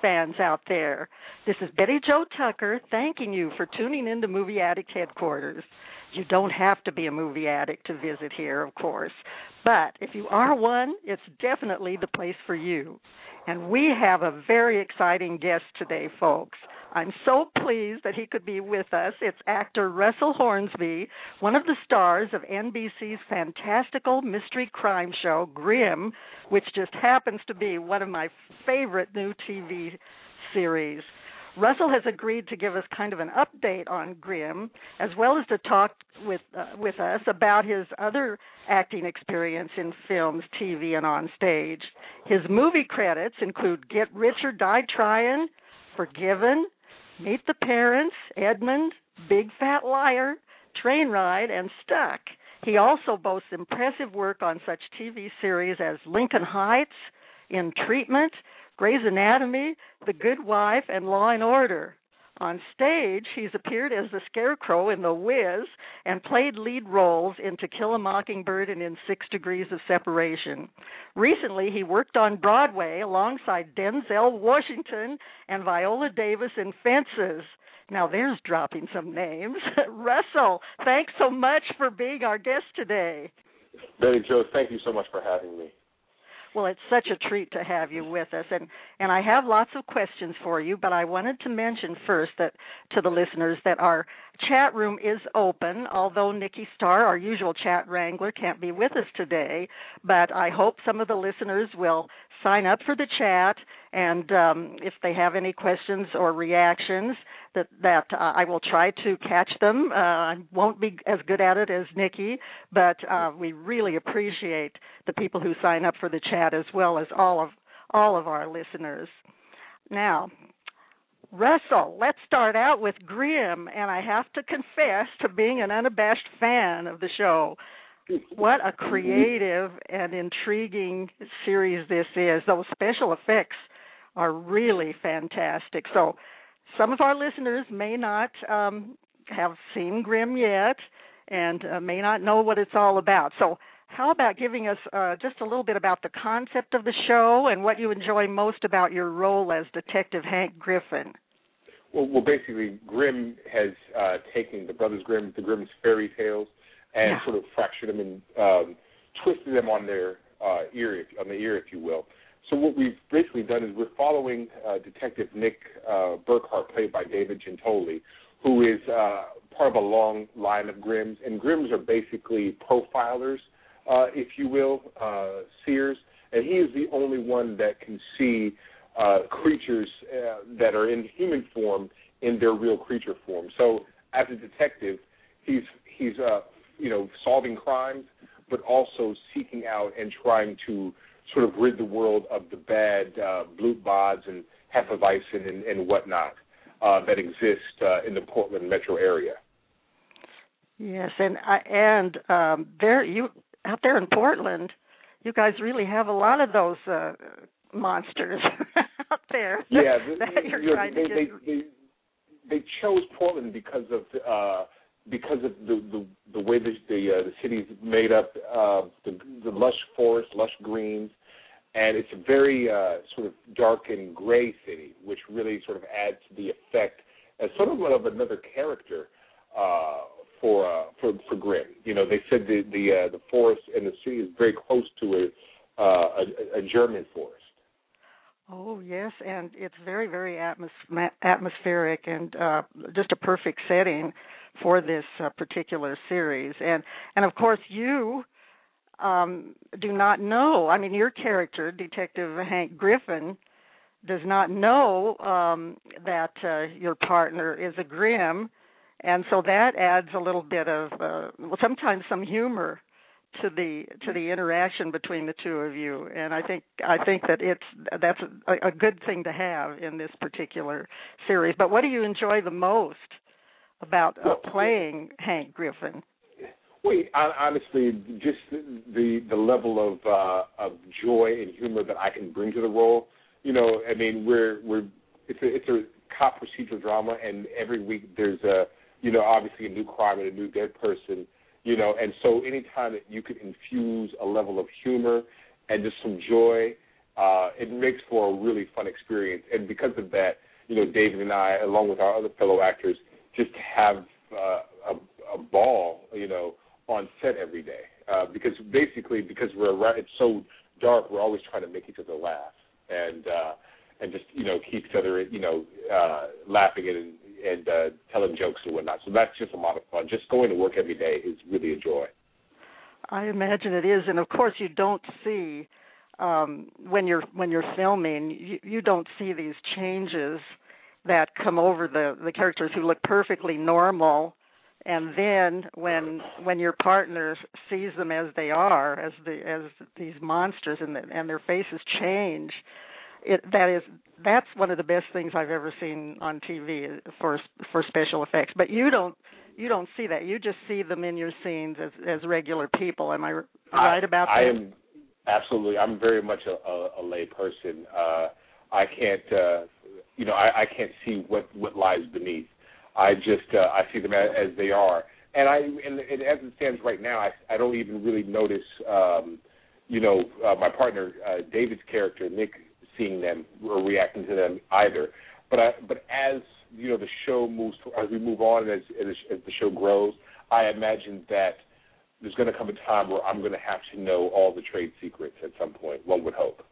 fans out there. This is Betty Jo Tucker thanking you for tuning in to Movie Addict Headquarters. You don't have to be a movie addict to visit here, of course, but if you are one, it's definitely the place for you. And we have a very exciting guest today, folks. I'm so pleased that he could be with us. It's actor Russell Hornsby, one of the stars of NBC's fantastical mystery crime show, Grimm, which just happens to be one of my favorite new TV series. Russell has agreed to give us kind of an update on Grimm, as well as to talk with uh, with us about his other acting experience in films, TV, and on stage. His movie credits include Get Rich or Die Tryin', Forgiven, Meet the Parents, Edmond, Big Fat Liar, Train Ride, and Stuck. He also boasts impressive work on such TV series as Lincoln Heights, In Treatment, Grey's Anatomy, The Good Wife, and Law and Order. On stage, he's appeared as the Scarecrow in The Wiz and played lead roles in To Kill a Mockingbird and in Six Degrees of Separation. Recently, he worked on Broadway alongside Denzel Washington and Viola Davis in Fences. Now, there's dropping some names. Russell, thanks so much for being our guest today. Betty Jo, thank you so much for having me. Well, it's such a treat to have you with us, and and I have lots of questions for you. But I wanted to mention first that to the listeners that our chat room is open. Although Nikki Starr, our usual chat wrangler, can't be with us today, but I hope some of the listeners will sign up for the chat, and um, if they have any questions or reactions, that that uh, I will try to catch them. Uh, I won't be as good at it as Nikki, but uh, we really appreciate the people who sign up for the chat as well as all of all of our listeners. Now, Russell, let's start out with Grimm, and I have to confess to being an unabashed fan of the show. What a creative and intriguing series this is. Those special effects are really fantastic. So, some of our listeners may not um, have seen Grimm yet and uh, may not know what it's all about. So, how about giving us uh, just a little bit about the concept of the show and what you enjoy most about your role as Detective Hank Griffin? Well, well basically, Grimm has uh, taken the Brothers Grimm, the Grimm's fairy tales, and Yeah. sort of fractured them and um, twisted them on their uh, ear, if, on the ear, if you will. So what we've basically done is we're following uh, Detective Nick uh, Burkhart, played by David Giuntoli, who is uh, part of a long line of Grimms, and Grimms are basically profilers, uh, if you will, uh, seers, and he is the only one that can see uh, creatures uh, that are in human form in their real creature form. So as a detective, he's he's uh, you know solving crimes, but also seeking out and trying to sort of rid the world of the bad uh, blutbads and hefeweizen and, and whatnot uh, that exist in the Portland metro area. Yes, and and um, there you out there in Portland, you guys really have a lot of those uh, monsters out there. Yeah, that the, you're you know, they, to they, get. they they chose Portland because of uh, because of the the, the way the the, uh, the city's made up of the, the lush forest, lush greens, and it's a very uh, sort of dark and gray city, which really sort of adds to the effect as sort of of another character uh, for uh, for for Grimm. You know, they said the the uh, the forest and the city is very close to a uh, a, a German forest. Oh yes, and it's very very atmos- atmospheric and uh, just a perfect setting for this uh, particular series. And and of course you um, do not know. I mean, your character, Detective Hank Griffin, does not know um, that uh, your partner is a Grimm, and so that adds a little bit of uh, well, sometimes some humor to the to the interaction between the two of you. And i think i think that it's that's a, a good thing to have in this particular series. But what do you enjoy the most about uh, playing hank griffin? Well honestly just the the level of uh of joy and humor that i can bring to the role. You know i mean we're we're it's a it's a cop procedural drama and every week there's a you know obviously a new crime and a new dead person you know, and so anytime that you can infuse a level of humor and just some joy, uh, it makes for a really fun experience. And because of that, you know, David and I, along with our other fellow actors, just have uh, a, a ball, you know, on set every day. Uh, because basically, because we're it's so dark, we're always trying to make each other laugh and uh, and just you know keep each other, you know, uh, laughing and and uh, telling jokes and whatnot. So that's just a lot of fun. Just going to work every day is really a joy. I imagine it is, and of course you don't see um, when you're when you're filming. You, you don't see these changes that come over the the characters who look perfectly normal and then when when your partner sees them as they are as the as these monsters and the, and their faces change it that is that's one of the best things I've ever seen on TV for for special effects. But you don't you don't see that. You just see them in your scenes as as regular people. Am I right about that? I am absolutely. I'm very much a, a, a lay person. Uh, I can't uh, you know I, I can't see what what lies beneath. I just uh, I see them as, as they are, and I and, and as it stands right now, I I don't even really notice. um you know, uh, my partner uh, David's character Nick seeing them or reacting to them either. But I, but as you know, the show moves as we move on, and as, as the show grows, I imagine that there's going to come a time where I'm going to have to know all the trade secrets at some point. One would hope.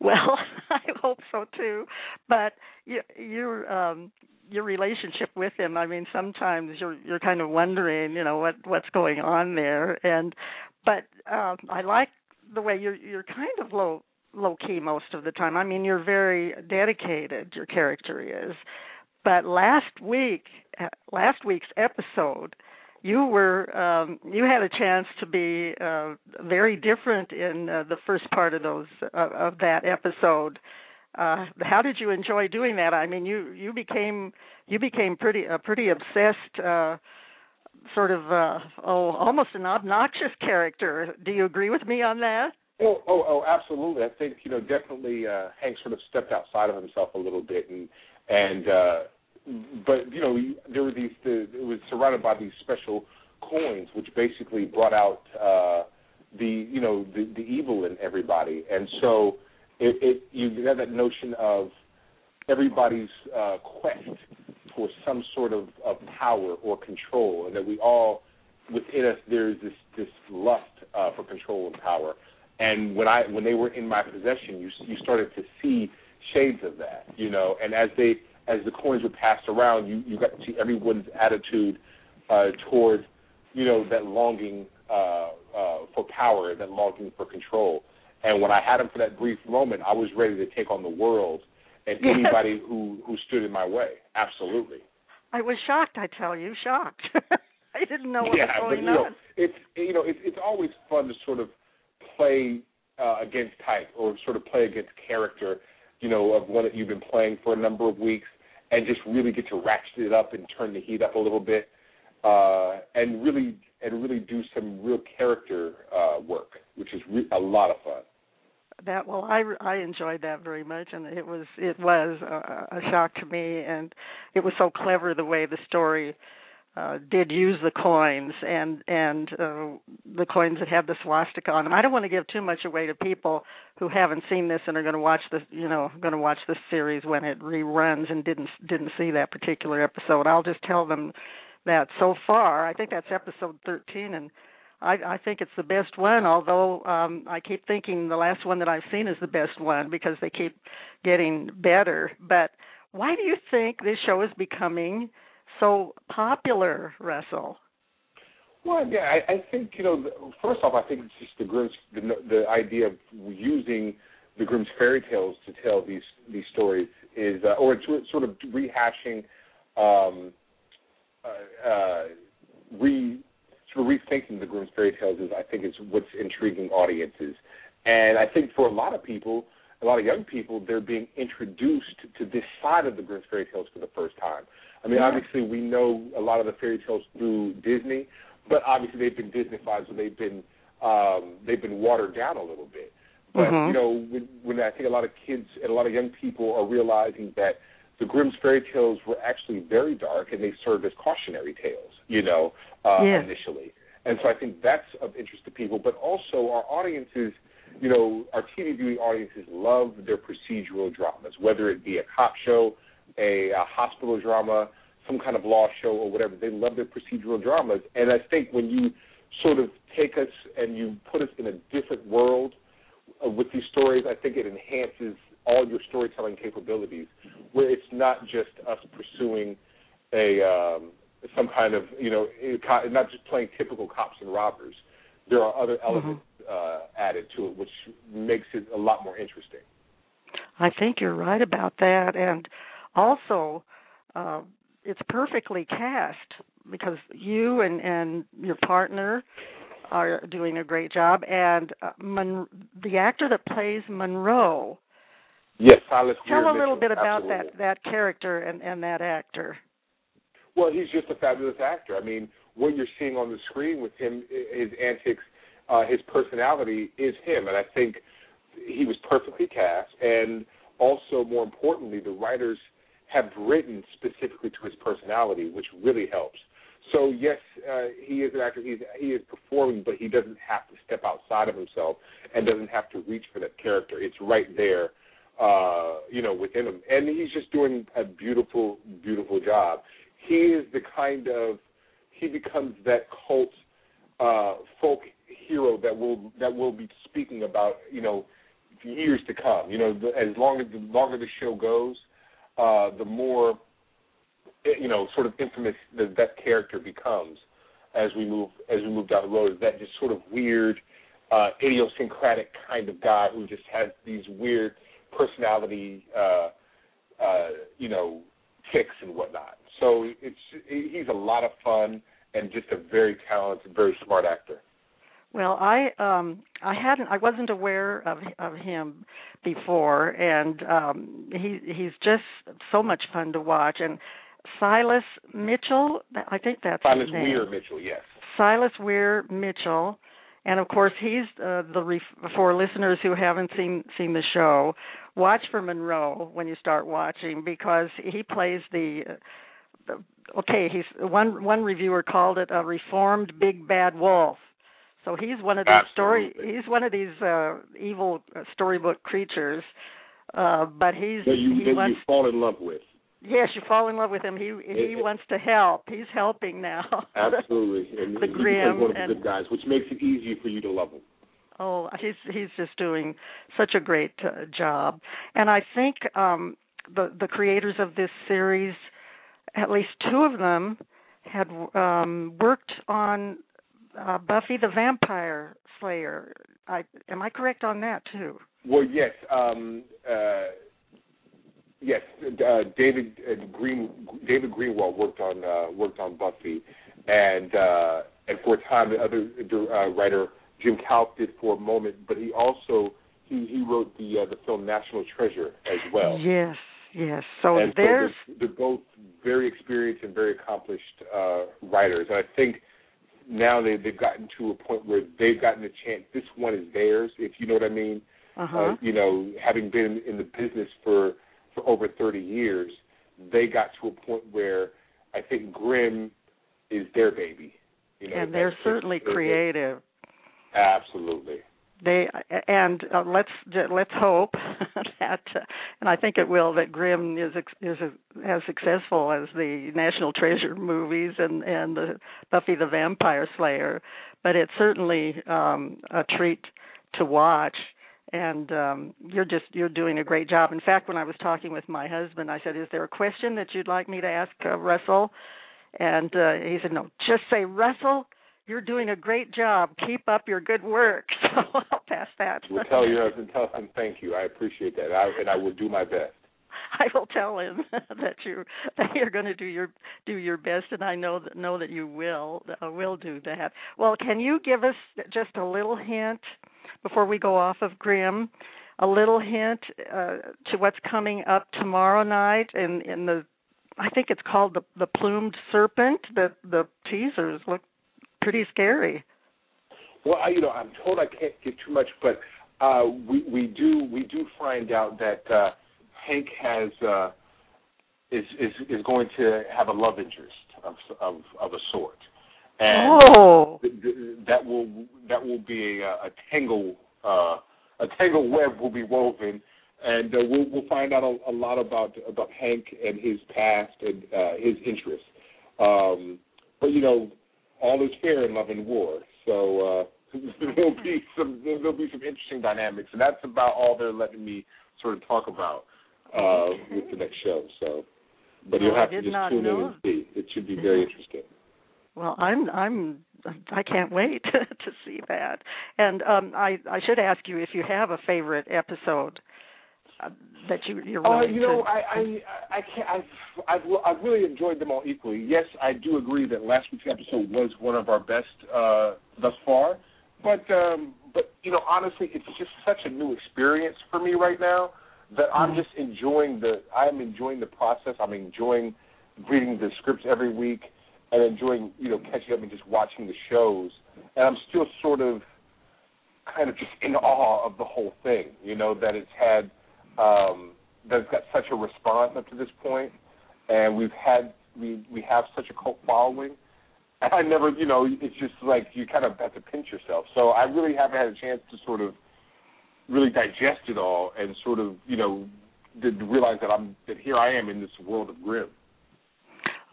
Well, I hope so too. But you, your um, your relationship with him, I mean, sometimes you're you're kind of wondering, you know, what what's going on there. And but um, I like the way you're you're kind of low low key most of the time. I mean, you're very dedicated. Your character is. But last week, uh, last week's episode, you were um, you had a chance to be uh, very different in uh, the first part of those uh, of that episode. Uh, how did you enjoy doing that? I mean, you you became you became pretty a pretty obsessed. Uh, sort of uh oh almost an obnoxious character do you agree with me on that Oh, oh, oh, absolutely. I think you know definitely uh, Hank sort of stepped outside of himself a little bit, and and uh, but you know there were these the, it was surrounded by these special coins, which basically brought out uh, the you know the, the evil in everybody, and so it, it you have that notion of everybody's uh, quest for some sort of, of power or control, and that we all within us there's this this lust uh, for control and power and when I when they were in my possession, you you started to see shades of that, you know. And as they as the coins were passed around, you you got to see everyone's attitude uh, toward you know that longing uh, uh, for power, that longing for control. And when I had him for that brief moment, I was ready to take on the world and anybody who who stood in my way. Absolutely. I was shocked. I tell you, shocked. I didn't know what yeah, was going but, you on. Know, it's you know it's it's always fun to sort of play uh, against type or sort of play against character, you know, of one that you've been playing for a number of weeks, and just really get to ratchet it up and turn the heat up a little bit, uh, and really and really do some real character uh, work, which is re- a lot of fun. That well, I I enjoyed that very much, and it was it was a, a shock to me, and it was so clever the way the story uh, did use the coins and and uh, the coins that have the swastika on them. I don't want to give too much away to people who haven't seen this and are going to watch this, you know, going to watch this series when it reruns and didn't didn't see that particular episode. I'll just tell them that so far, I think that's episode 13 and I, I think it's the best one. Although um, I keep thinking the last one that I've seen is the best one because they keep getting better. But why do you think this show is becoming so popular, Russell? Well, yeah, I, I think you know. First off, I think it's just the Grimm's the, the idea of using the Grimm's fairy tales to tell these these stories is, uh, or it's sort of rehashing um, uh, uh, re sort of rethinking the Grimm's fairy tales is I think is what's intriguing audiences, and I think for a lot of people, a lot of young people, they're being introduced to this side of the Grimm's fairy tales for the first time. I mean, yeah. obviously we know a lot of the fairy tales through Disney, but obviously they've been Disneyfied, so they've been um, they've been watered down a little bit. But mm-hmm. you know, when, when I think a lot of kids and a lot of young people are realizing that the Grimm's fairy tales were actually very dark and they served as cautionary tales, you know, uh, yeah. initially. And so I think that's of interest to people. But also our audiences, you know, our TV viewing audiences love their procedural dramas, whether it be a cop show, a, a hospital drama, some kind of law show or whatever. They love their procedural dramas. And I think when you sort of take us and you put us in a different world uh, with these stories, I think it enhances all your storytelling capabilities, where it's not just us pursuing a um, some kind of you know not just playing typical cops and robbers. There are other mm-hmm. elements mm-hmm. Uh, added to it, which makes it a lot more interesting. I think you're right about that, and also uh, it's perfectly cast because you and and your partner are doing a great job, and uh, Mon- the actor that plays Monroe. Yes, Silas. Tell Weir a little Mitchell, bit about absolutely. that that character and and that actor. Well, he's just a fabulous actor. I mean, what you're seeing on the screen with him, his antics, uh, his personality is him, and I think he was perfectly cast. And also, more importantly, the writers have written specifically to his personality, which really helps. So yes, uh, he is an actor. He's he is performing, but he doesn't have to step outside of himself and doesn't have to reach for that character. It's right there, uh, you know, within him, and he's just doing a beautiful, beautiful job. He is the kind of he becomes that cult uh, folk hero that we'll that we'll be speaking about, you know, years to come. You know, the, as long as the longer the show goes, uh, the more you know, sort of infamous that that character becomes as we move as we move down the road. Is that just sort of weird, uh, idiosyncratic kind of guy who just has these weird personality, uh, uh, you know, ticks and whatnot. So it's he's a lot of fun and just a very talented, very smart actor. Well, I um I hadn't I wasn't aware of of him before and um he he's just so much fun to watch and Silas Mitchell. I think that's Silas his name. Weir Mitchell. Yes. Silas Weir Mitchell, and of course he's uh, the ref- for listeners who haven't seen seen the show. Watch for Monroe when you start watching because he plays the. Okay, he's one one reviewer called it a reformed big bad wolf. So he's one of these Absolutely. story. He's one of these uh, evil uh, storybook creatures, uh, but he's that you he that wants you fall in love with. Yes, you fall in love with him. He he It- wants to help. He's helping now. Absolutely, and The becomes one of the and- good guys, which makes it easier for you to love him. oh, he's he's just doing such a great uh, job. And I think um the the creators of this series, at least two of them, had um worked on uh, Buffy the Vampire Slayer. I am I correct on that too? Well, yes, um, uh, yes. Uh, David uh, Green, David Greenwalt worked on uh, worked on Buffy, and uh, and for a time the other uh, writer Jim Kouf did for a moment, but he also he he wrote the uh, the film National Treasure as well. Yes, yes. So and there's so they're, they're both very experienced and very accomplished uh, writers, and I think now they they've gotten to a point where they've gotten a chance. This one is theirs, if you know what I mean. uh-huh. Uh, you know, having been in the business for for over 30 years, they got to a point where I think Grimm is their baby. You know, and they're certainly creative. Absolutely. They and uh, let's let's hope that uh, and I think it will that Grimm is is as successful as the National Treasure movies and and the Buffy the Vampire Slayer. But it's certainly um a treat to watch. And um you're just you're doing a great job. In fact when I was talking with my husband I said is there a question that you'd like me to ask uh, Russell? And uh he said no just say Russell you're doing a great job. Keep up your good work. So I'll pass that. We'll tell your husband, tell him thank you. I appreciate that, I, and I will do my best. I will tell him that you that you're going to do your do your best, and I know that know that you will uh, will do that. Well, can you give us just a little hint before we go off of Grimm? A little hint uh, to what's coming up tomorrow night in in the I think it's called the the plumed serpent. The the teasers look pretty scary. Well, I, you know, I'm told I can't get too much, but uh, we we do we do find out that uh, Hank has uh, is is is going to have a love interest of of of a sort, and oh. th- th- that will that will be a, a tangle uh, a tangle web will be woven, and uh, we'll we'll find out a, a lot about about Hank and his past and uh, his interests. Um, but you know, all is fair in love and war, so. Uh, there'll be some there'll be some interesting dynamics, and that's about all they're letting me sort of talk about uh, with the next show. So, but you'll have to just tune in and see. It should be very interesting. Well, I'm I'm I can't wait to see that. And um I I should ask you if you have a favorite episode uh, that you you're Uh, you know, to. I I I can't. I've, I've I've really enjoyed them all equally. Yes, I do agree that last week's episode was one of our best uh, thus far. But um, but you know, honestly, it's just such a new experience for me right now that I'm Mhm. just enjoying the. I'm enjoying the process. I'm enjoying reading the scripts every week and enjoying you know catching up and just watching the shows. And I'm still sort of kind of just in awe of the whole thing. You know that it's had um, that it's got such a response up to this point, and we've had we we have such a cult following. And I never, you know, it's just like you kind of have to pinch yourself. So I really haven't had a chance to sort of really digest it all and sort of, you know, to realize that I'm that here I am in this world of Grimm.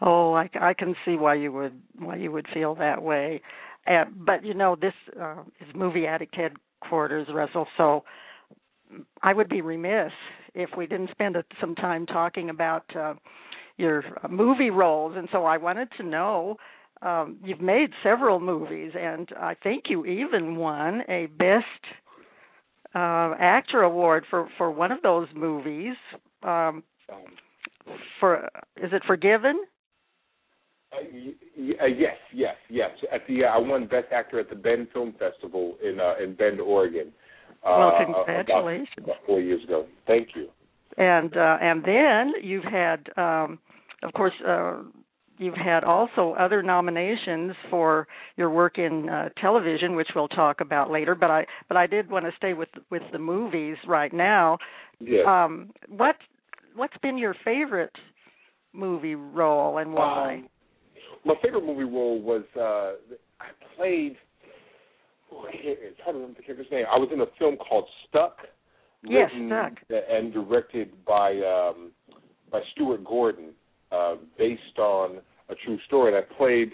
Oh, I, I can see why you would why you would feel that way. Uh, but you know, this uh, is movie addict headquarters, Russell. So I would be remiss if we didn't spend some time talking about uh, your uh, movie roles. And so I wanted to know. Um, you've made several movies, and I think you even won a Best uh, Actor award for for one of those movies. Um, for is it Forgiven? uh, uh, yes, yes, yes. At the uh, I won Best Actor at the Bend Film Festival in in Bend, Oregon. Uh, Well, about- congratulations. About, four years ago. Thank you. and uh, and then you've had, um, of course, uh, you've had also other nominations for your work in uh, television, which we'll talk about later. But I but I did want to stay with with the movies right now. Yes. Um, what what's been your favorite movie role and why? Um, my favorite movie role was uh I played. I can't, to remember the character's name. I was in a film called Stuck. Yes, written Stuck. And directed by um by Stuart Gordon, uh, based on a true story. And I played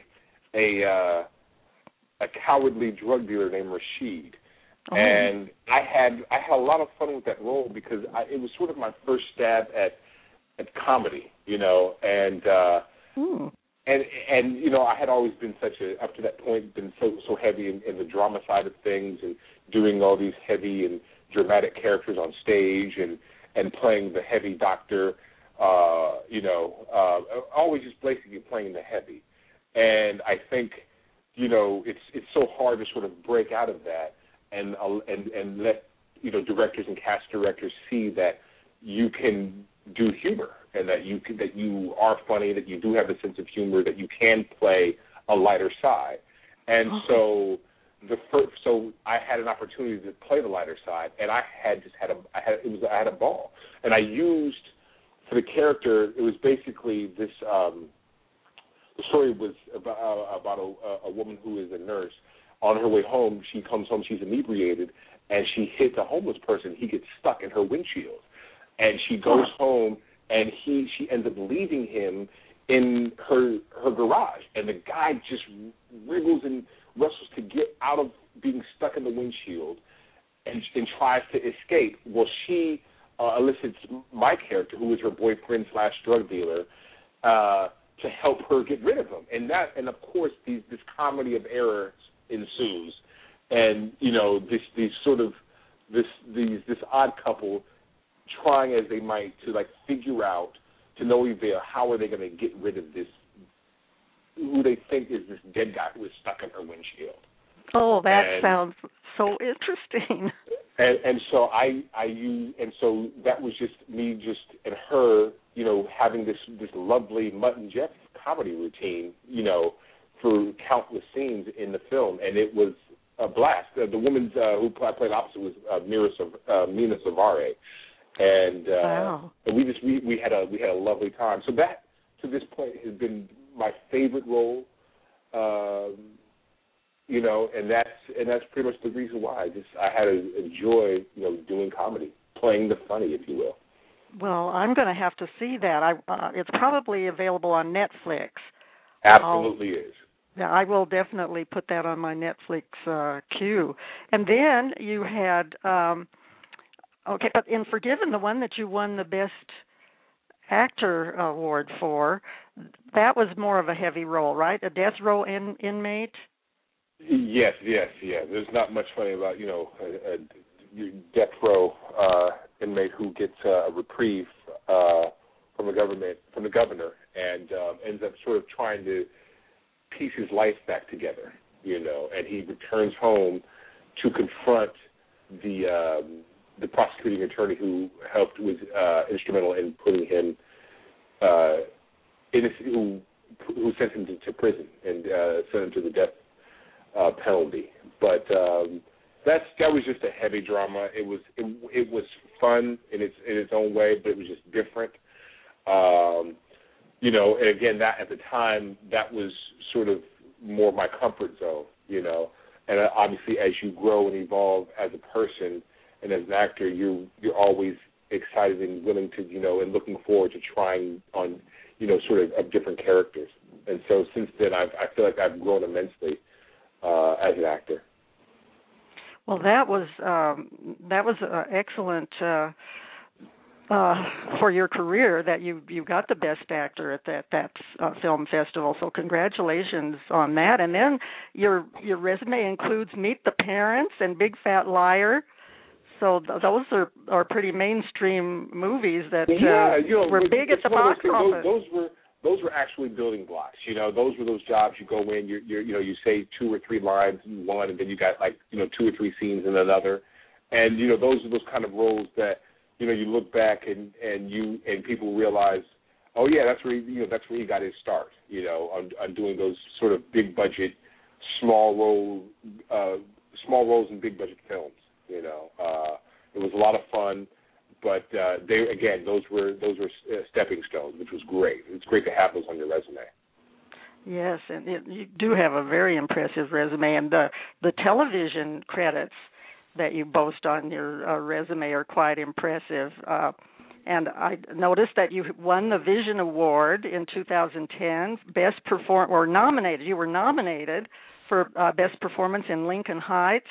a uh, a cowardly drug dealer named Rashid. Oh. And I had I had a lot of fun with that role because I, it was sort of my first stab at at comedy, you know, and uh Hmm. And and you know I had always been such a up to that point been so so heavy in, in the drama side of things and doing all these heavy and dramatic characters on stage and and playing the heavy doctor uh you know uh always just basically playing the heavy. And I think you know it's it's so hard to sort of break out of that and uh, and and let you know directors and cast directors see that you can do humor and that you can, that you are funny, that you do have a sense of humor, that you can play a lighter side. And so the first, so I had an opportunity to play the lighter side, and I had just had a I had it was I had a ball, and I used for the character. It was basically this. um The story was about uh, about a, a woman who is a nurse. On her way home, she comes home. She's inebriated, and she hits a homeless person. He gets stuck in her windshield, and she goes home, and he she ends up leaving him in her her garage, and the guy just wriggles and wrestles to get out of being stuck in the windshield, and, and tries to escape. Well, she uh, elicits my character, who is her boyfriend slash drug dealer, uh, to help her get rid of him, and that and of course these this comedy of errors ensues, and you know this these sort of this these this odd couple trying as they might to like figure out to no avail how are they going to get rid of this who they think is this dead guy who is stuck in her windshield. Oh, that And- sounds so interesting. and and so I I use and so that was just me just and her you know having this this lovely Mutt and Jeff comedy routine you know for countless scenes in the film and it was a blast. Uh, the woman uh, who I played opposite was uh, Mira uh, Mena Suvari, and uh, Wow. and we just we we had a we had a lovely time. So that to this point has been my favorite role. Um, you know, and that's and that's pretty much the reason why. I just I had to enjoy, you know, doing comedy, playing the funny, if you will. Well, I'm going to have to see that. I uh, it's probably available on Netflix. Absolutely is. Yeah, I will definitely put that on my Netflix uh queue. And then you had um okay, but in Forgiven, the one that you won the best actor award for, that was more of a heavy role, right? A death row in, inmate. Yes, yes, yeah. There's not much funny about you know a, a death row uh, inmate who gets a reprieve uh, from the government from the governor and um, ends up sort of trying to piece his life back together. You know, and he returns home to confront the um, the prosecuting attorney who helped was uh, instrumental in putting him uh, in who who sent him to, to prison and uh, sent him to the death uh, penalty. But um, that's that was just a heavy drama. It was it, it was fun in its in its own way, but it was just different. Um, you know, and again, that at the time that was sort of more my comfort zone. You know, and uh, obviously as you grow and evolve as a person and as an actor, you you're always excited and willing to you know and looking forward to trying on you know sort of, of different characters. And so since then, I've I feel like I've grown immensely uh, as an actor. Well, that was um that was uh, excellent uh uh for your career that you you got the best actor at that that uh, film festival. So congratulations on that. And then your your resume includes Meet the Parents and Big Fat Liar. So those are are pretty mainstream movies that yeah, uh, you know, were big at the box those, office. Those, those were those were actually building blocks. You know, those were those jobs you go in, you you you know, you say two or three lines in one, and then you got like you know two or three scenes in another, and you know those are those kind of roles that you know you look back and and you and people realize, oh yeah, that's where he, you know that's where he got his start. You know, on on doing those sort of big budget, small role, uh, small roles in big budget films. You know, uh, it was a lot of fun but uh, they again those were those were uh, stepping stones, which was great. It's great to have those on your resume. Yes, and it, you do have a very impressive resume, and the the television credits that you boast on your uh, resume are quite impressive. Uh, and I noticed that you won the Vision Award in 2010, best perform or nominated. You were nominated for uh, best performance in Lincoln Heights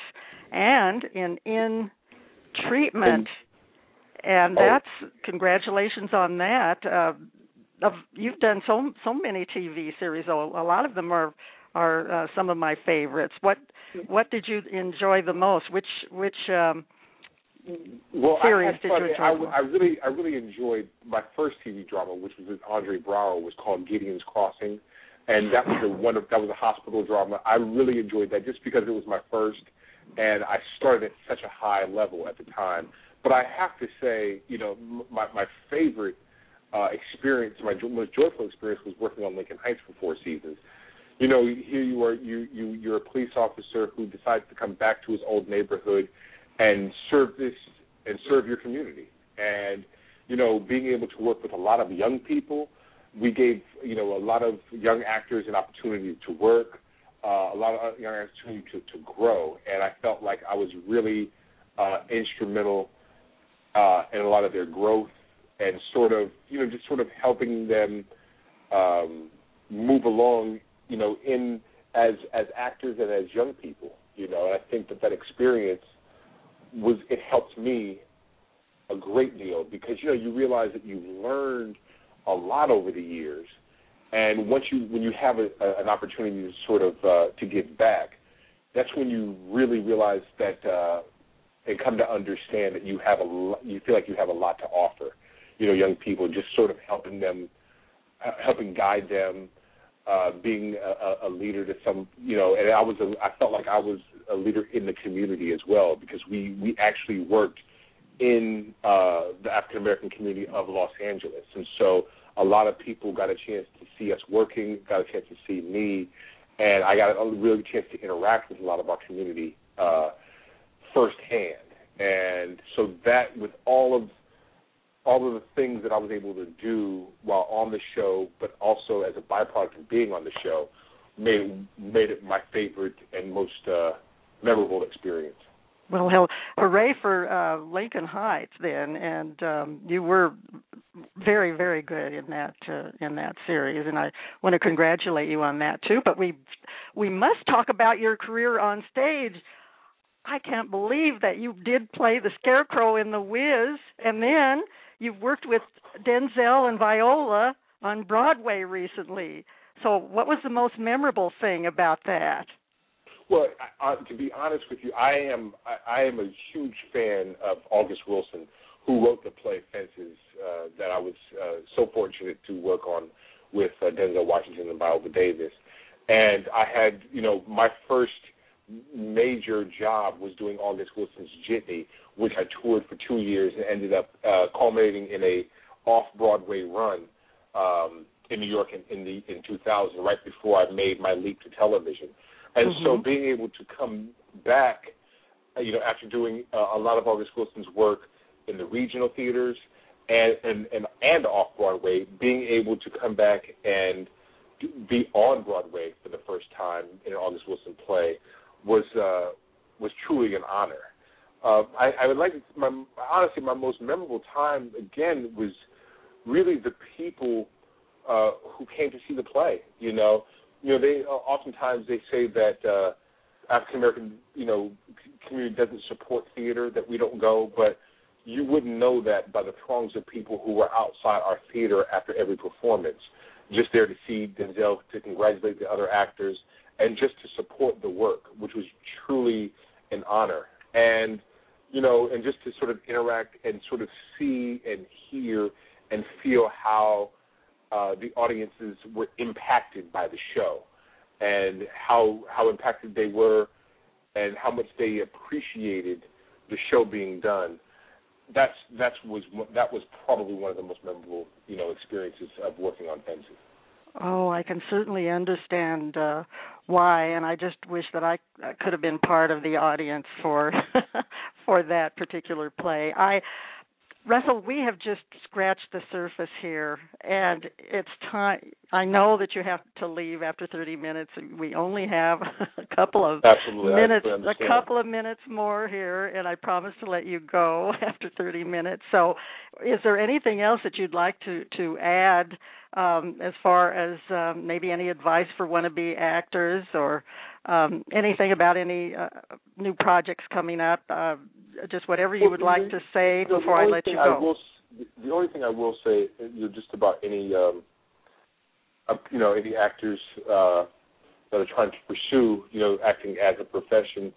and in In Treatment, and Oh. that's congratulations on that. Uh, of you've done so so many TV series. A, a lot of them are are uh, some of my favorites. What what did you enjoy the most? Which which um, Well, series I did you enjoy I, the? I really I really enjoyed my first TV drama, which was with Andre Braugher, was called Gideon's Crossing, and that was a one of, that was a hospital drama. I really enjoyed that just because it was my first, and I started at such a high level at the time. But I have to say, you know, my my favorite uh, experience, my most joyful experience, was working on Lincoln Heights for four seasons. You know, here you are, you you you're a police officer who decides to come back to his old neighborhood and serve this and serve your community. And you know, being able to work with a lot of young people, we gave you know a lot of young actors an opportunity to work, uh, a lot of young actors opportunity to to grow, and I felt like I was really uh, instrumental uh, in a lot of their growth and sort of you know just sort of helping them um, move along you know in as as actors and as young people you know. And I think that that experience was it helped me a great deal because you know you realize that you've learned a lot over the years and once you when you have a, a, an opportunity to sort of uh, to give back that's when you really realize that uh, and come to understand that you have a you feel like you have a lot to offer. You know, young people, just sort of helping them, helping guide them, uh, being a, a leader to some, you know, and I was a, I felt like I was a leader in the community as well because we we actually worked in uh, the African American community of Los Angeles, and so a lot of people got a chance to see us working, got a chance to see me, and I got a really chance to interact with a lot of our community uh, firsthand. And so that, with all of all of the things that I was able to do while on the show, but also as a byproduct of being on the show, made made it my favorite and most uh, memorable experience. Well, hell, hooray for uh, Lincoln Heights then, and um, you were very, very good in that uh, in that series, and I want to congratulate you on that too. But we we must talk about your career on stage. I can't believe that you did play the Scarecrow in The Wiz, and then you've worked with Denzel and Viola on Broadway recently. So, what was the most memorable thing about that? Well, I, I, to be honest with you, I am I, I am a huge fan of August Wilson, who wrote the play Fences uh, that I was uh, so fortunate to work on with uh, Denzel Washington and Viola Davis. And I had, you know, my first major job was doing August Wilson's Jitney, which I toured for two years and ended up uh, culminating in a off Broadway run um, in New York in, in the in 2000, right before I made my leap to television. And mm-hmm. so being able to come back, uh, you know, after doing uh, a lot of August Wilson's work in the regional theaters and and and, and off Broadway, being able to come back and be on Broadway for the first time in an August Wilson play was uh, was truly an honor. Uh, I, I would like to, my honestly my most memorable time again was really the people uh, who came to see the play. You know, you know they uh, oftentimes they say that uh, African American you know community doesn't support theater that we don't go, but you wouldn't know that by the throngs of people who were outside our theater after every performance, just there to see Denzel, to congratulate the other actors, and just to support the work, which was truly an honor. And you know, and just to sort of interact and sort of see and hear and feel how uh, the audiences were impacted by the show, and how how impacted they were, and how much they appreciated the show being done. That's that's was that was probably one of the most memorable you know experiences of working on Fences. Oh, I can certainly understand uh why and I just wish that I could have been part of the audience for for that particular play. I Russell, we have just scratched the surface here, and it's time. I know that you have to leave after 30 minutes. and We only have a couple of Absolutely, minutes, a couple of minutes more here, and I promise to let you go after 30 minutes. So, is there anything else that you'd like to to add um, as far as um, maybe any advice for wannabe actors or um, anything about any uh, new projects coming up? Uh, just whatever you would like to say before I let you go. I will, the only thing I will say, you know, just about any, um, uh, you know, any actors uh, that are trying to pursue, you know, acting as a profession,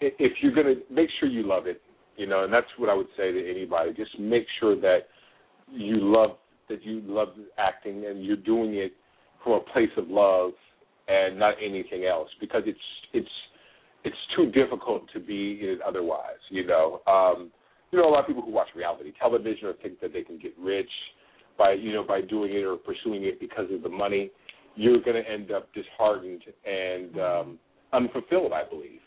if you're going to make sure you love it, you know, and that's what I would say to anybody. Just make sure that you love that you love acting and you're doing it from a place of love and not anything else because it's it's it's too difficult to be it otherwise. You know, um, you know a lot of people who watch reality television or think that they can get rich by you know by doing it or pursuing it because of the money. You're going to end up disheartened and um, unfulfilled, I believe.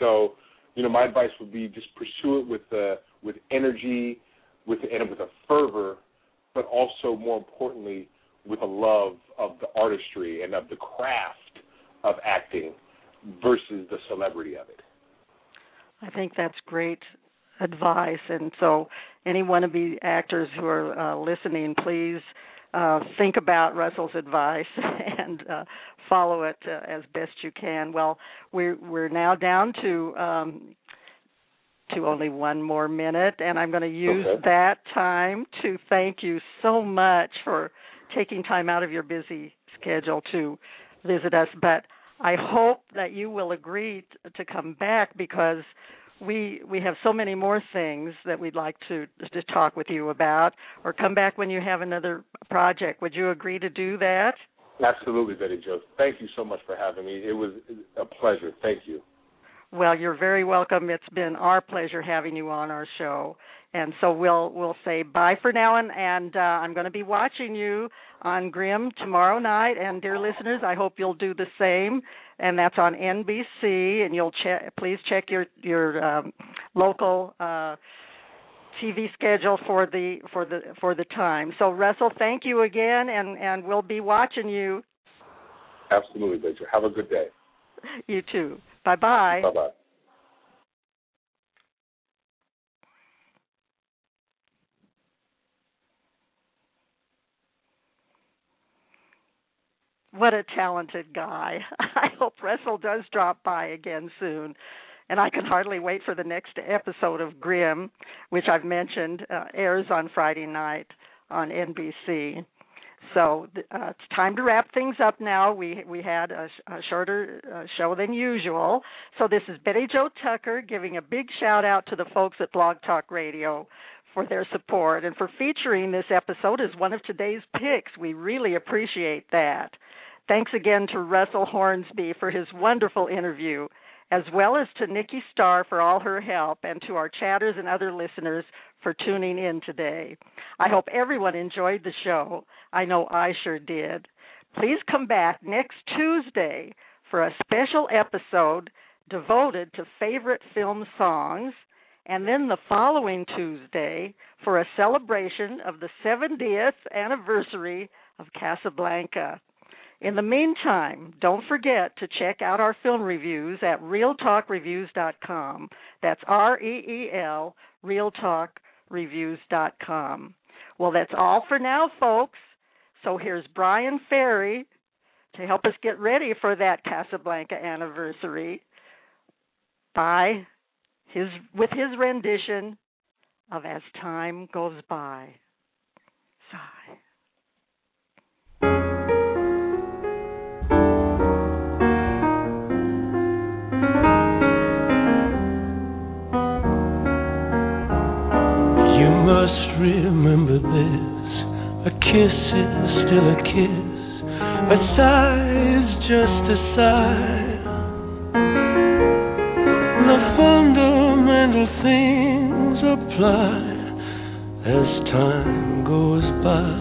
So, you know, my advice would be just pursue it with uh, with energy, with and with a fervor, but also more importantly with a love of the artistry and of the craft of acting versus the celebrity of it. I think that's great advice. And so, any wannabe actors who are uh, listening, please uh, think about Russell's advice and uh, follow it uh, as best you can. Well, we're we're now down to um, to only one more minute, and I'm going to use okay. that time to thank you so much for taking time out of your busy schedule to visit us. But I hope that you will agree to come back because we we have so many more things that we'd like to to talk with you about, or come back when you have another project. Would you agree to do that? Absolutely, Betty Jo. Thank you so much for having me. It was a pleasure. Thank you. Well, you're very welcome. It's been our pleasure having you on our show. And so we'll we'll say bye for now, and and uh, I'm going to be watching you on Grimm tomorrow night. And dear listeners, I hope you'll do the same. And that's on NBC. And you'll check. Please check your your um, local uh, TV schedule for the for the for the time. So Russell, thank you again, and and we'll be watching you. Absolutely, Victor. Have a good day. You too. Bye-bye. Bye bye. Bye bye. What a talented guy. I hope Russell does drop by again soon. And I can hardly wait for the next episode of Grimm, which I've mentioned uh, airs on Friday night on NBC. So uh, it's time to wrap things up now. We we had a, a shorter uh, show than usual. So this is Betty Jo Tucker giving a big shout out to the folks at Blog Talk Radio for their support and for featuring this episode as one of today's picks. We really appreciate that. Thanks again to Russell Hornsby for his wonderful interview, as well as to Nikki Starr for all her help, and to our chatters and other listeners for tuning in today. I hope everyone enjoyed the show. I know I sure did. Please come back next Tuesday for a special episode devoted to favorite film songs, and then the following Tuesday for a celebration of the 70th anniversary of Casablanca. In the meantime, don't forget to check out our film reviews at reeltalkreviews.com. That's R E E L, reeltalkreviews.com. Well, that's all for now, folks. So here's Bryan Ferry to help us get ready for that Casablanca anniversary by his with his rendition of As Time Goes By. Sigh. You must remember this. A kiss is still a kiss. A sigh is just a sigh. The fundamental things apply as time goes by.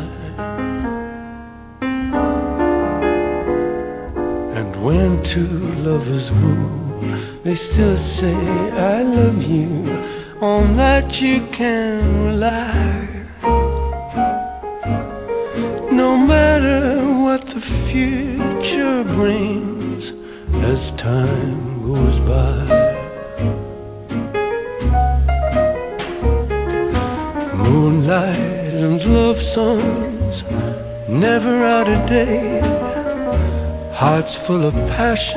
And when two lovers woo, they still say, I love you on that you can rely. Full